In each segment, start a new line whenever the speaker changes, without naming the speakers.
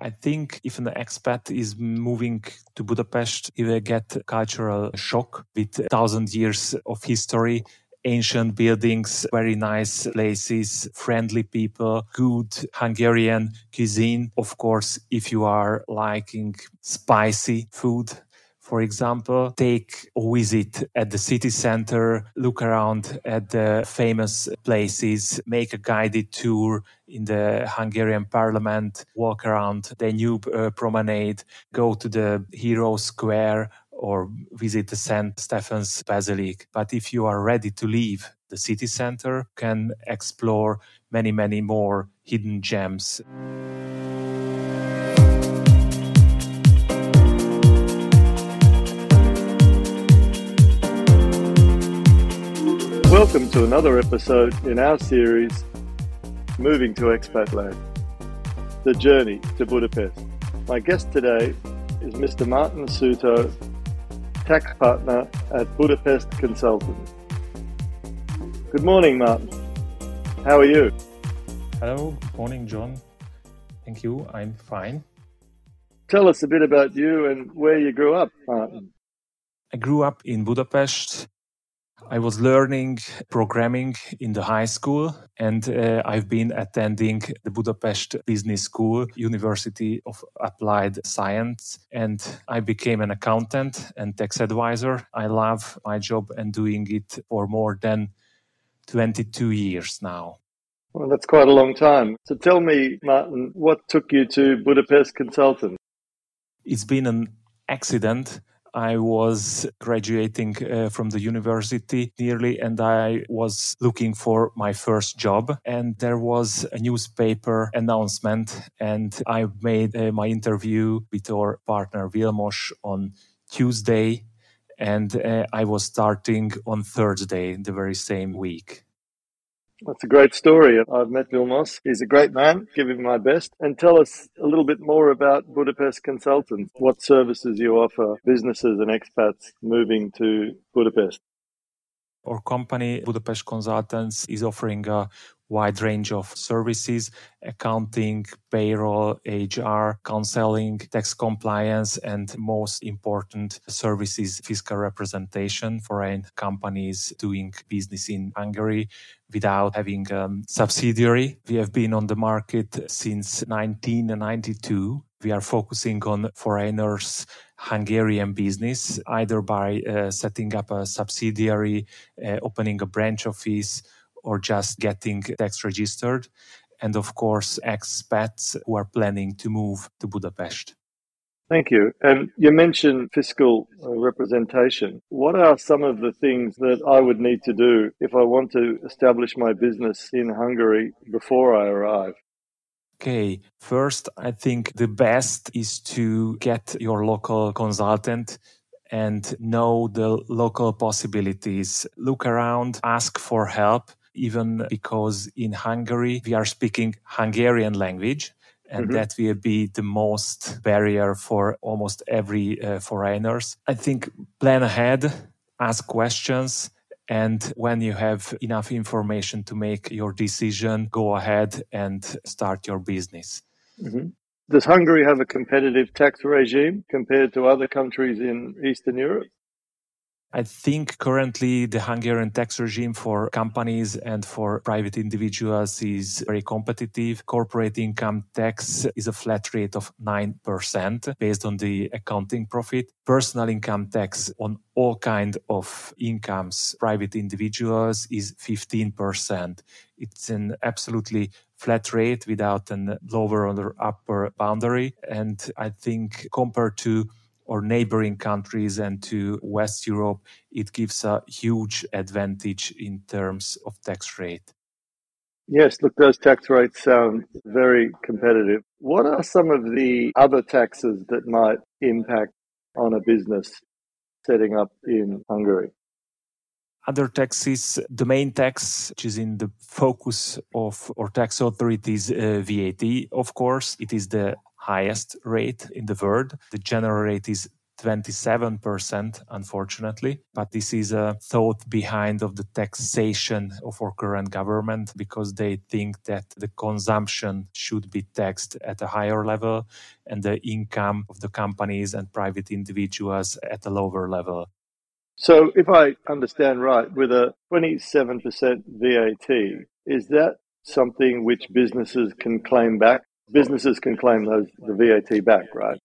I think if an expat is moving to Budapest, he will get cultural shock with thousand years of history ancient buildings, very nice places, friendly people, good Hungarian cuisine. Of course, if you are liking spicy food, for example, take a visit at the city center, look around at the famous places, make a guided tour in the Hungarian parliament, walk around Danube uh, promenade, go to the Hero Square or visit the St. Stephen's Basilica. But if you are ready to leave the city center, can explore many, many more hidden gems.
Welcome to another episode in our series, Moving to Expat Land The Journey to Budapest. My guest today is Mr. Martin Suto, tax partner at Budapest Consultants. Good morning, Martin. How are you?
Hello, good morning, John. Thank you. I'm fine.
Tell us a bit about you and where you grew up, Martin.
I grew up in Budapest I was learning programming in the high school, and uh, I've been attending the Budapest Business School, University of Applied Science, and I became an accountant and tax advisor. I love my job and doing it for more than 22 years now.
Well, that's quite a long time. So tell me, Martin, what took you to Budapest Consultant?
It's been an accident I was graduating uh, from the university nearly and I was looking for my first job and there was a newspaper announcement and I made uh, my interview with our partner Vilmos on Tuesday and uh, I was starting on Thursday the very same week.
That's a great story. I've met Vilmos. He's a great man. Give him my best. And tell us a little bit more about Budapest Consultants. What services you offer businesses and expats moving to Budapest?
Our company, Budapest Consultants, is offering a wide range of services accounting, payroll, HR, counseling, tax compliance, and most important services fiscal representation foreign companies doing business in Hungary without having a subsidiary. We have been on the market since 1992. We are focusing on foreigners Hungarian business, either by uh, setting up a subsidiary, uh, opening a branch office, or just getting tax registered. And of course, expats who are planning to move to Budapest.
Thank you. And you mentioned fiscal uh, representation. What are some of the things that I would need to do if I want to establish my business in Hungary before I arrive?
Okay, first, I think the best is to get your local consultant and know the local possibilities. Look around, ask for help, even because in Hungary we are speaking Hungarian language and mm-hmm. that will be the most barrier for almost every uh, foreigners. I think plan ahead, ask questions, and when you have enough information to make your decision, go ahead and start your business.
Mm-hmm. Does Hungary have a competitive tax regime compared to other countries in Eastern Europe?
I think currently the Hungarian tax regime for companies and for private individuals is very competitive. Corporate income tax is a flat rate of 9% based on the accounting profit. Personal income tax on all kind of incomes, private individuals is 15%. It's an absolutely flat rate without an lower or upper boundary. And I think compared to or neighboring countries and to West Europe, it gives a huge advantage in terms of tax rate.
Yes, look, those tax rates sound very competitive. What are some of the other taxes that might impact on a business setting up in Hungary?
Other taxes, the main tax, which is in the focus of our tax authorities, uh, VAT, of course, it is the highest rate in the world. The general rate is 27%, unfortunately. But this is a thought behind of the taxation of our current government because they think that the consumption should be taxed at a higher level and the income of the companies and private individuals at a lower level.
So, if I understand right, with a 27% VAT, is that something which businesses can claim back? Businesses can claim those the VAT back, right?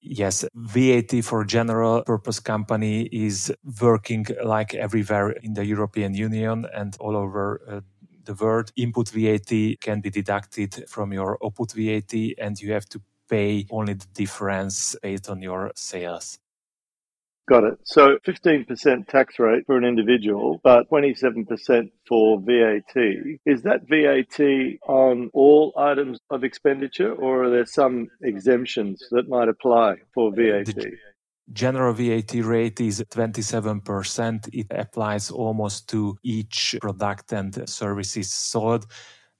Yes, VAT for general purpose company is working like everywhere in the European Union and all over uh, the world. Input VAT can be deducted from your output VAT and you have to pay only the difference based on your sales.
Got it. So 15% tax rate for an individual, but 27% for VAT. Is that VAT on all items of expenditure, or are there some exemptions that might apply for VAT? The
general VAT rate is 27%. It applies almost to each product and services sold.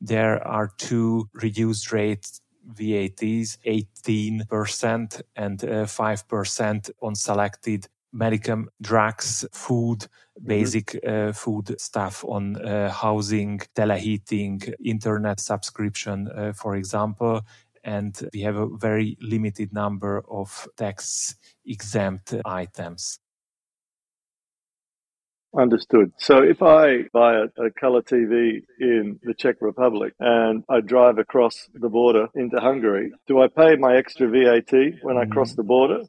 There are two reduced rates VATs, 18% and 5% uh, on selected medical drugs, food, mm-hmm. basic uh, food stuff on uh, housing, teleheating, internet subscription, uh, for example. And we have a very limited number of tax exempt items.
Understood. So if I buy a, a, color TV in the Czech Republic and I drive across the border into Hungary, do I pay my extra VAT when I cross mm. the border?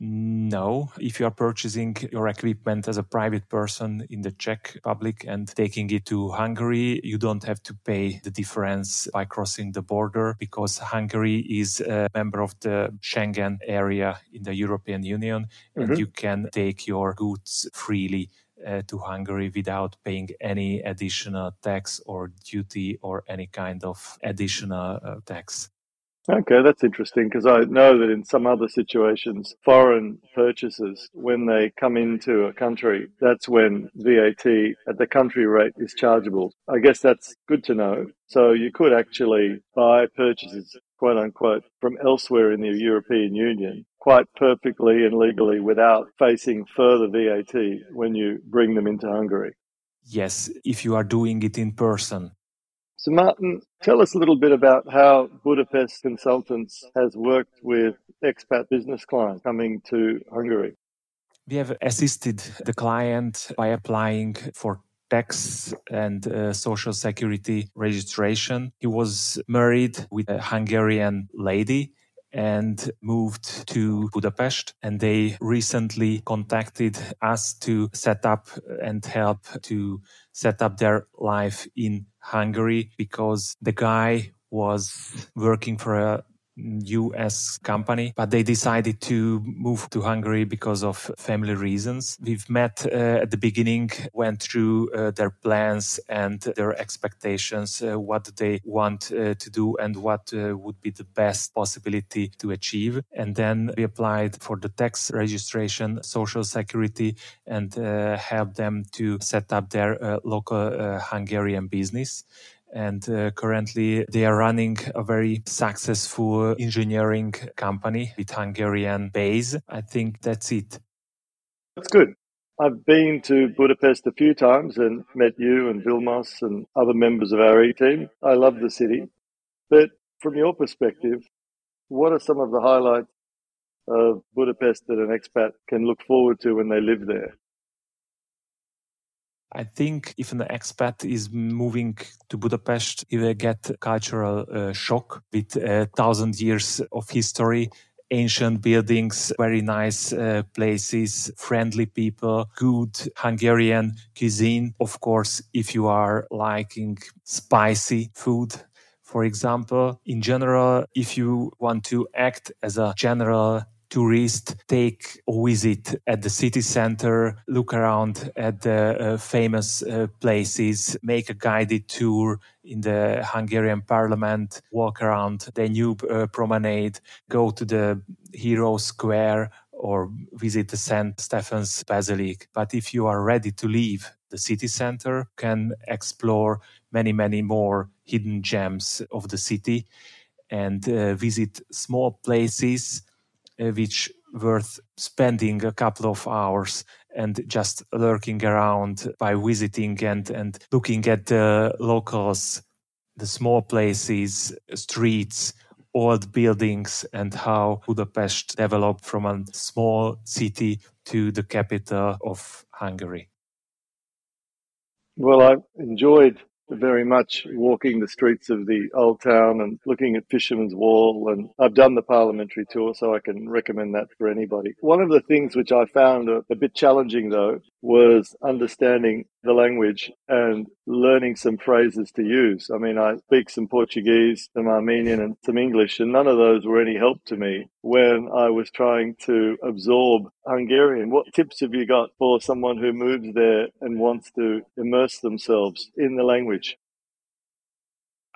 No, if you are purchasing your equipment as a private person in the Czech Republic and taking it to Hungary, you don't have to pay the difference by crossing the border because Hungary is a member of the Schengen area in the European Union and mm-hmm. you can take your goods freely uh, to Hungary without paying any additional tax or duty or any kind of additional uh, tax.
Okay, that's interesting because I know that in some other situations, foreign purchases, when they come into a country, that's when VAT at the country rate is chargeable. I guess that's good to know. So you could actually buy purchases, quote unquote, from elsewhere in the European Union quite perfectly and legally without facing further VAT when you bring them into Hungary.
Yes, if you are doing it in person.
So, Martin, tell us a little bit about how Budapest Consultants has worked with expat business clients coming to Hungary.
We have assisted the client by applying for tax and uh, social security registration. He was married with a Hungarian lady and moved to Budapest. And they recently contacted us to set up and help to set up their life in Hungary because the guy was working for a US company, but they decided to move to Hungary because of family reasons. We've met uh, at the beginning, went through uh, their plans and their expectations, uh, what they want uh, to do and what uh, would be the best possibility to achieve. And then we applied for the tax registration, social security, and uh, helped them to set up their local Hungarian business and uh, currently they are running a very successful engineering company with Hungarian base. I think that's it.
That's good. I've been to Budapest a few times and met you and Vilmos and other members of our E team. I love the city. But from your perspective, what are some of the highlights of Budapest that an expat can look forward to when they live there?
I think if an expat is moving to Budapest, he will get cultural uh, shock with a uh, thousand years of history ancient buildings, very nice uh, places, friendly people, good Hungarian cuisine. Of course, if you are liking spicy food, for example, in general, if you want to act as a general tourists take a visit at the city center, look around at the uh, famous uh, places, make a guided tour in the Hungarian parliament, walk around Danube uh, promenade, go to the Hero Square or visit the St. Stephen's Basilica. But if you are ready to leave the city center, can explore many, many more hidden gems of the city and uh, visit small places Uh, which worth spending a couple of hours and just lurking around by visiting and, and looking at the locals, the small places, streets, old buildings, and how Budapest developed from a small city to the capital of Hungary.
Well, I enjoyed very much walking the streets of the old town and looking at Fisherman's Wall. And I've done the parliamentary tour, so I can recommend that for anybody. One of the things which I found a, a bit challenging, though, was understanding the language and learning some phrases to use. I mean, I speak some Portuguese, some Armenian, and some English, and none of those were any help to me when I was trying to absorb Hungarian. What tips have you got for someone who moves there and wants to immerse themselves in the language?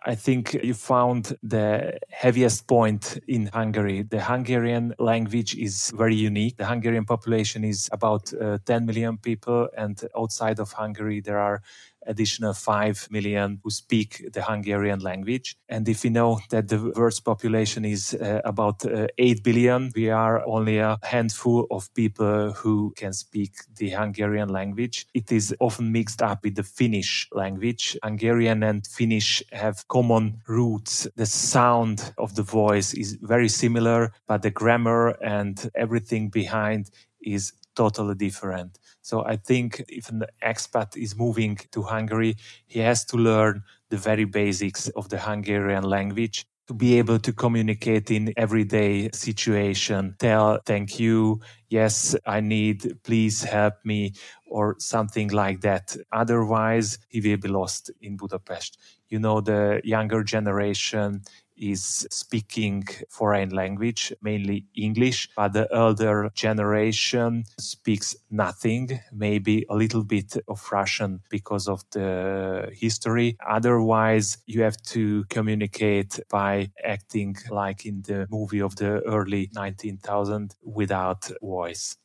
I think you found the heaviest point in Hungary. The Hungarian language is very unique. The Hungarian population is about uh, 10 million people, and outside of Hungary, there are additional 5 million who speak the Hungarian language. And if we know that the world's population is uh, about uh, 8 billion, we are only a handful of people who can speak the Hungarian language. It is often mixed up with the Finnish language. Hungarian and Finnish have common roots. The sound of the voice is very similar, but the grammar and everything behind is totally different. So I think if an expat is moving to Hungary, he has to learn the very basics of the Hungarian language to be able to communicate in everyday situation. Tell thank you. Yes i need please help me or something like that. Otherwise he will be lost in budapest. You know the younger generation is speaking foreign language, mainly English, but the elder generation speaks nothing, maybe a little bit of Russian because of the history. Otherwise, you have to communicate by acting like in the movie of the early 19,000 without voice.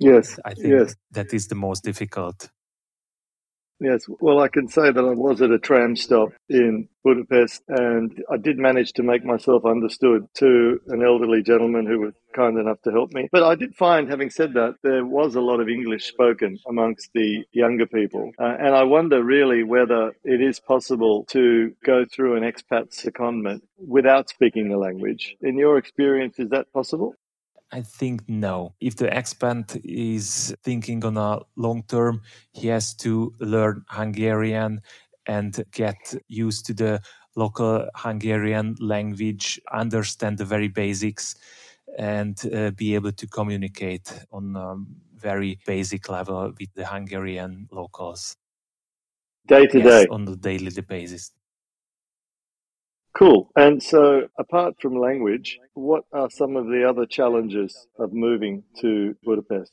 Yes,
I think
yes.
that is the most difficult.
Yes, well, I can say that I was at a tram stop in Budapest and I did manage to make myself understood to an elderly gentleman who was kind enough to help me. But I did find, having said that, there was a lot of English spoken amongst the younger people. Uh, and I wonder really whether it is possible to go through an expat secondment without speaking the language. In your experience, is that possible?
I think no. If the expat is thinking on a long term, he has to learn Hungarian and get used to the local Hungarian language, understand the very basics, and uh, be able to communicate on a very basic level with the Hungarian locals.
Day to yes, day.
On the daily basis.
Cool. And so, apart from language, what are some of the other challenges of moving to Budapest?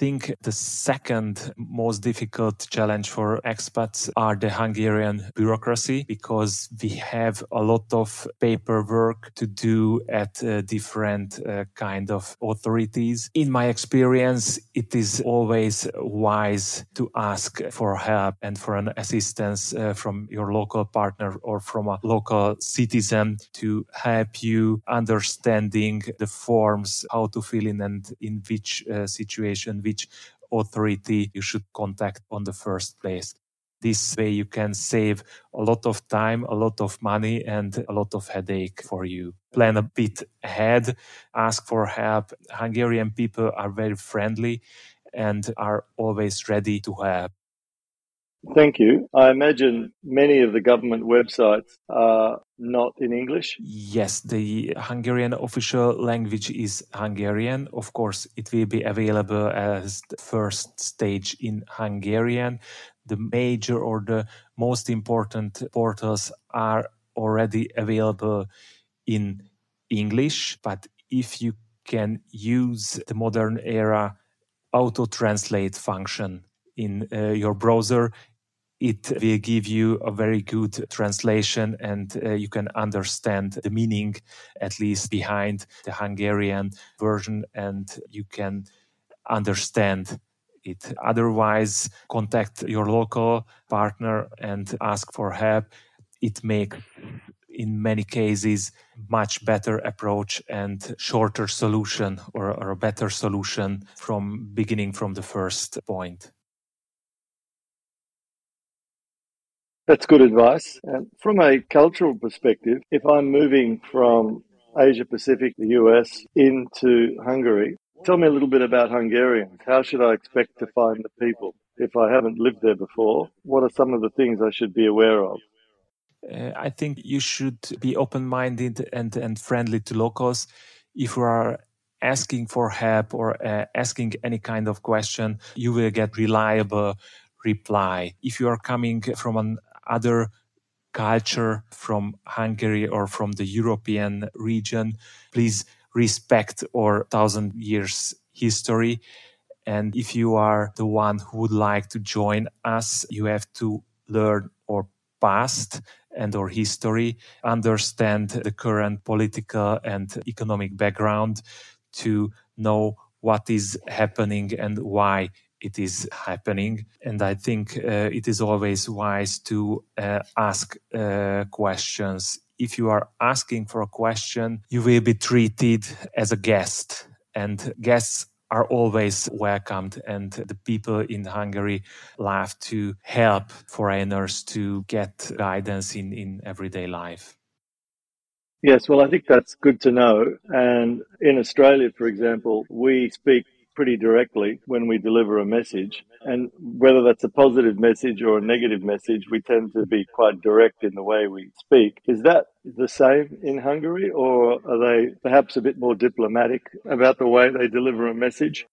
Think the second most difficult challenge for expats are the Hungarian bureaucracy because we have a lot of paperwork to do at uh, different uh, kind of authorities. In my experience, it is always wise to ask for help and for an assistance uh, from your local partner or from a local citizen to help you understanding the forms, how to fill in and in which uh, situation which authority you should contact on the first place. This way you can save a lot of time, a lot of money, and a lot of headache for you. Plan a bit ahead, ask for help. Hungarian people are very friendly and are always ready to help.
Thank you. I imagine many of the government websites are not in English.
Yes, the Hungarian official language is Hungarian. Of course, it will be available as the first stage in Hungarian. The major or the most important portals are already available in English, but if you can use the modern era auto translate function in uh, your browser, it will give you a very good translation and uh, you can understand the meaning at least behind the Hungarian version and you can understand it. Otherwise, contact your local partner and ask for help. It makes in many cases much better approach and shorter solution or, or a better solution from beginning from the first point.
That's good advice. And from a cultural perspective, if I'm moving from Asia Pacific, the US, into Hungary, tell me a little bit about Hungarians. How should I expect to find the people? If I haven't lived there before, what are some of the things I should be aware of?
Uh, I think you should be open minded and, and friendly to locals. If you are asking for help or uh, asking any kind of question, you will get reliable reply. If you are coming from an other culture from Hungary or from the European region, please respect our thousand years history. And if you are the one who would like to join us, you have to learn our past and our history, understand the current political and economic background to know what is happening and why it is happening. And I think uh, it is always wise to uh, ask uh, questions. If you are asking for a question, you will be treated as a guest, and guests are always welcomed and the people in Hungary love to help foreigners to get guidance in, in everyday life.
Yes, well, I think that's good to know. And in Australia, for example, we speak pretty directly when we deliver a message. And whether that's a positive message or a negative message, we tend to be quite direct in the way we speak. Is that the same in Hungary, or are they perhaps a bit more diplomatic about the way they deliver a message?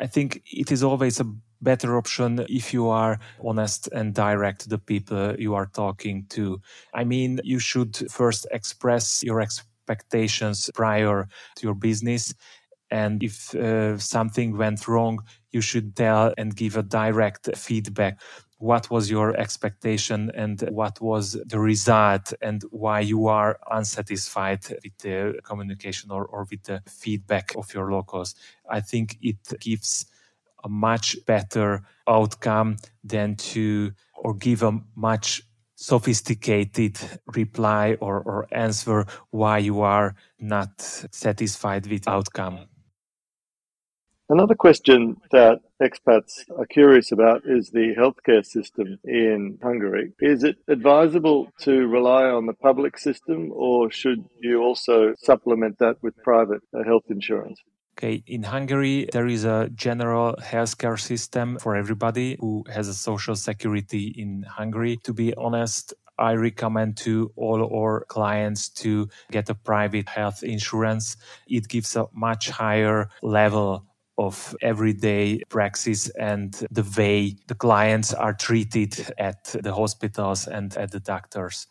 I think it is always a better option if you are honest and direct to the people you are talking to. I mean, you should first express your experience expectations prior to your business. And if uh, something went wrong, you should tell and give a direct feedback. What was your expectation and what was the result and why you are unsatisfied with the communication or, or with the feedback of your locals? I think it gives a much better outcome than to or give a much sophisticated reply or, or answer why you are not satisfied with outcome.
Another question that expats are curious about is the healthcare system in Hungary. Is it advisable to rely on the public system or should you also supplement that with private uh, health insurance?
Okay, in Hungary, there is a general healthcare system for everybody who has a social security in Hungary. To be honest, I recommend to all our clients to get a private health insurance. It gives a much higher level of everyday praxis and the way the clients are treated at the hospitals and at the doctors.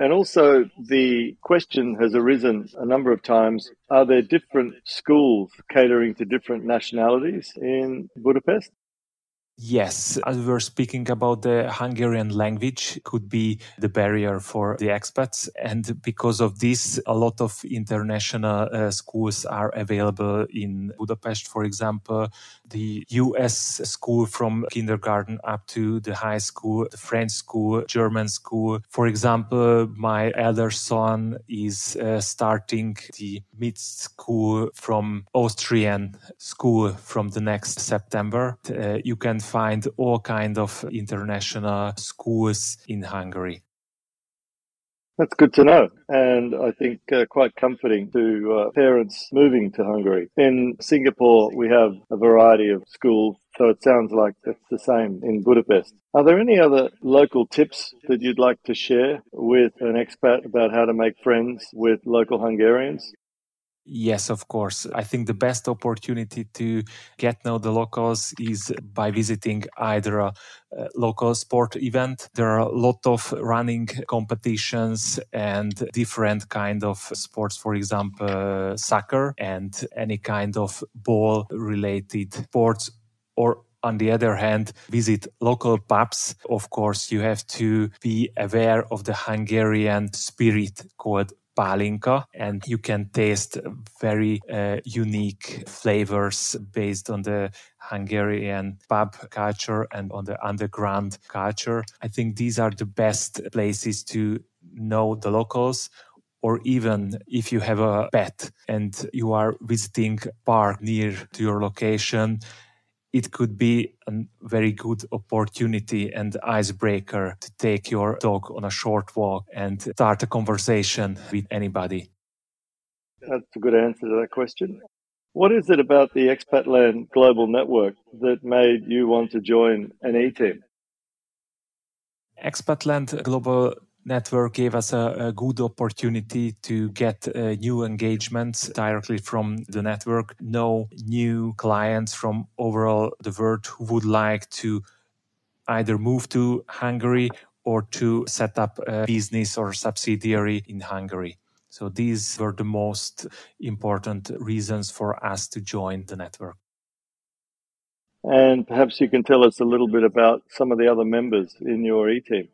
And also, the question has arisen a number of times are there different schools catering to different nationalities in Budapest?
Yes, as we were speaking about the Hungarian language could be the barrier for the expats. And because of this, a lot of international uh, schools are available in Budapest, for example, the US school from kindergarten up to the high school, the French school, German school. For example, my elder son is uh, starting the mid school from Austrian school from the next September. Uh, you can find all kind of international schools in Hungary.
That's good to know, and I think uh, quite comforting to uh, parents moving to Hungary. In Singapore, we have a variety of schools, so it sounds like it's the same in Budapest. Are there any other local tips that you'd like to share with an expat about how to make friends with local Hungarians?
Yes, of course. I think the best opportunity to get know the locals is by visiting either a, a, local sport event. There are a lot of running competitions and different kind of sports, for example, soccer and any kind of ball related sports or on the other hand, visit local pubs. Of course, you have to be aware of the Hungarian spirit called Pálinka, and you can taste very uh, unique flavors based on the Hungarian pub culture and on the underground culture. I think these are the best places to know the locals or even if you have a pet and you are visiting park near to your location it could be a very good opportunity and icebreaker to take your dog on a short walk and start a conversation with anybody.
That's a good answer to that question. What is it about the Expatland Global Network that made you want to join an E team?
Expatland Global network gave us a, a good opportunity to get uh, new engagements directly from the network, know new clients from overall the world who would like to either move to Hungary or to set up a business or subsidiary in Hungary. So these were the most important reasons for us to join the network.
And perhaps you can tell us a little bit about some of the other members in your e team.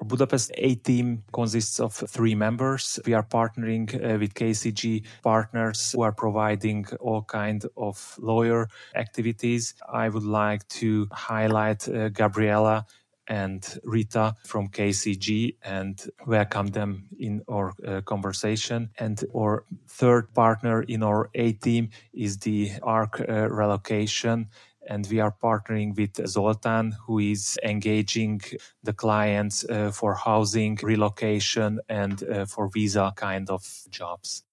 Budapest A team consists of three members. We are partnering uh, with KCG partners who are providing all kind of lawyer activities. I would like to highlight uh, Gabriela and Rita from KCG and welcome them in our uh, conversation. And our third partner in our A team is the ARC uh, relocation and we are partnering with Zoltan, who is engaging the clients uh, for housing, relocation, and uh, for visa kind of jobs.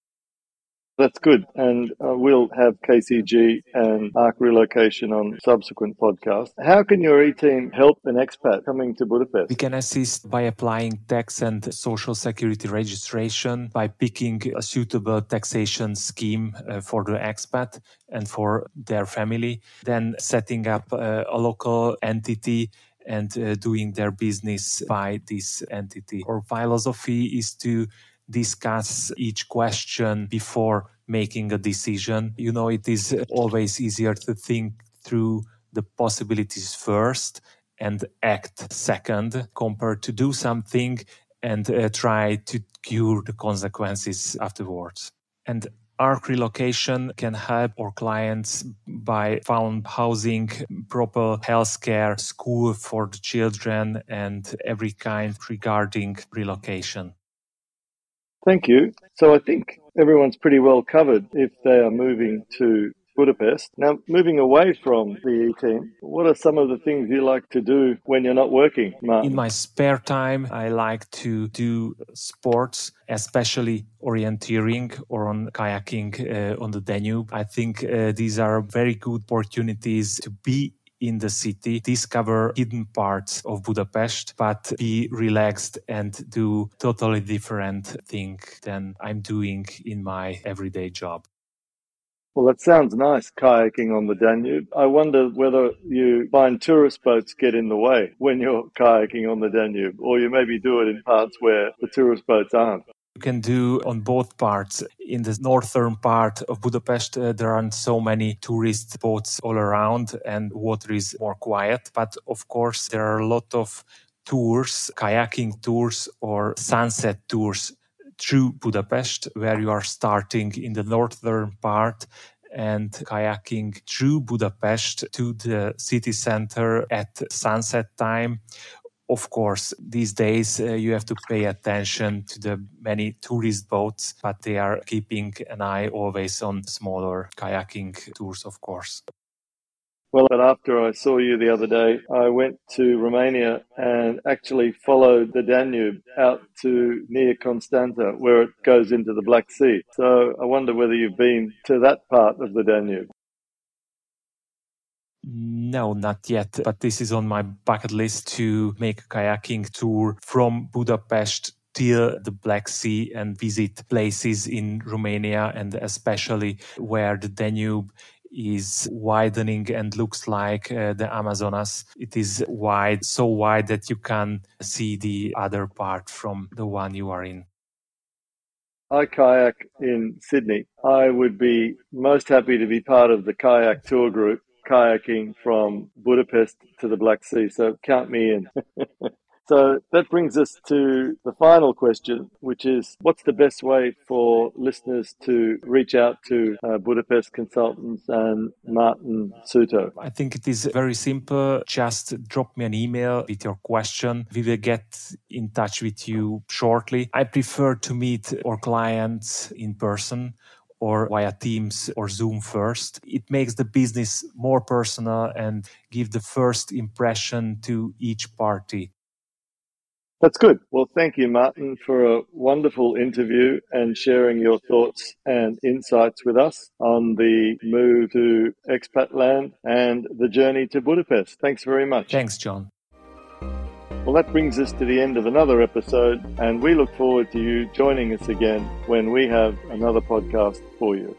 That's good. And uh, we'll have KCG and ARC relocation on subsequent podcasts. How can your e-team help an expat coming to Budapest?
We can assist by applying tax and social security registration, by picking a suitable taxation scheme uh, for the expat and for their family, then setting up uh, a local entity and uh, doing their business by this entity. Our philosophy is to discuss each question before making a decision. You know, it is always easier to think through the possibilities first and act second compared to do something and uh, try to cure the consequences afterwards. And ARC relocation can help our clients by found housing, proper healthcare, school for the children, and every kind regarding relocation.
Thank you. So I think everyone's pretty well covered if they are moving to Budapest. Now, moving away from the E team, what are some of the things you like to do when you're not working, Martin?
In my spare time, I like to do sports, especially orienteering or on kayaking uh, on the Danube. I think uh, these are very good opportunities to be in the city, discover hidden parts of Budapest, but be relaxed and do totally different thing than I'm doing in my everyday job.
Well, that sounds nice, kayaking on the Danube. I wonder whether you find tourist boats get in the way when you're kayaking on the Danube, or you maybe do it in parts where the tourist boats aren't
you can do on both parts. In the northern part of Budapest, uh, there aren't so many tourist boats all around and water is more quiet. But of course, there are a lot of tours, kayaking tours or sunset tours through Budapest, where you are starting in the northern part and kayaking through Budapest to the city center at sunset time of course, these days uh, you have to pay attention to the many tourist boats, but they are keeping an eye always on smaller kayaking tours, of course.
Well, but after I saw you the other day, I went to Romania and actually followed the Danube out to near Constanța, where it goes into the Black Sea. So I wonder whether you've been to that part of the Danube.
No, not yet. But this is on my bucket list to make a kayaking tour from Budapest till the Black Sea and visit places in Romania and especially where the Danube is widening and looks like uh, the Amazonas. It is wide, so wide that you can see the other part from the one you are in.
I kayak in Sydney. I would be most happy to be part of the kayak tour group kayaking from Budapest to the Black Sea. So count me in. So that brings us to the final question, which is what's the best way for listeners to reach out to uh, Budapest Consultants and Martin Suto?
I think it is very simple. Just drop me an email with your question. We will get in touch with you shortly. I prefer to meet our clients in person or via Teams or Zoom first. It makes the business more personal and give the first impression to each party.
That's good. Well, thank you, Martin, for a wonderful interview and sharing your thoughts and insights with us on the move to expat land and the journey to Budapest. Thanks very much.
Thanks, John.
Well, that brings us to the end of another episode, and we look forward to you joining us again when we have another podcast for you.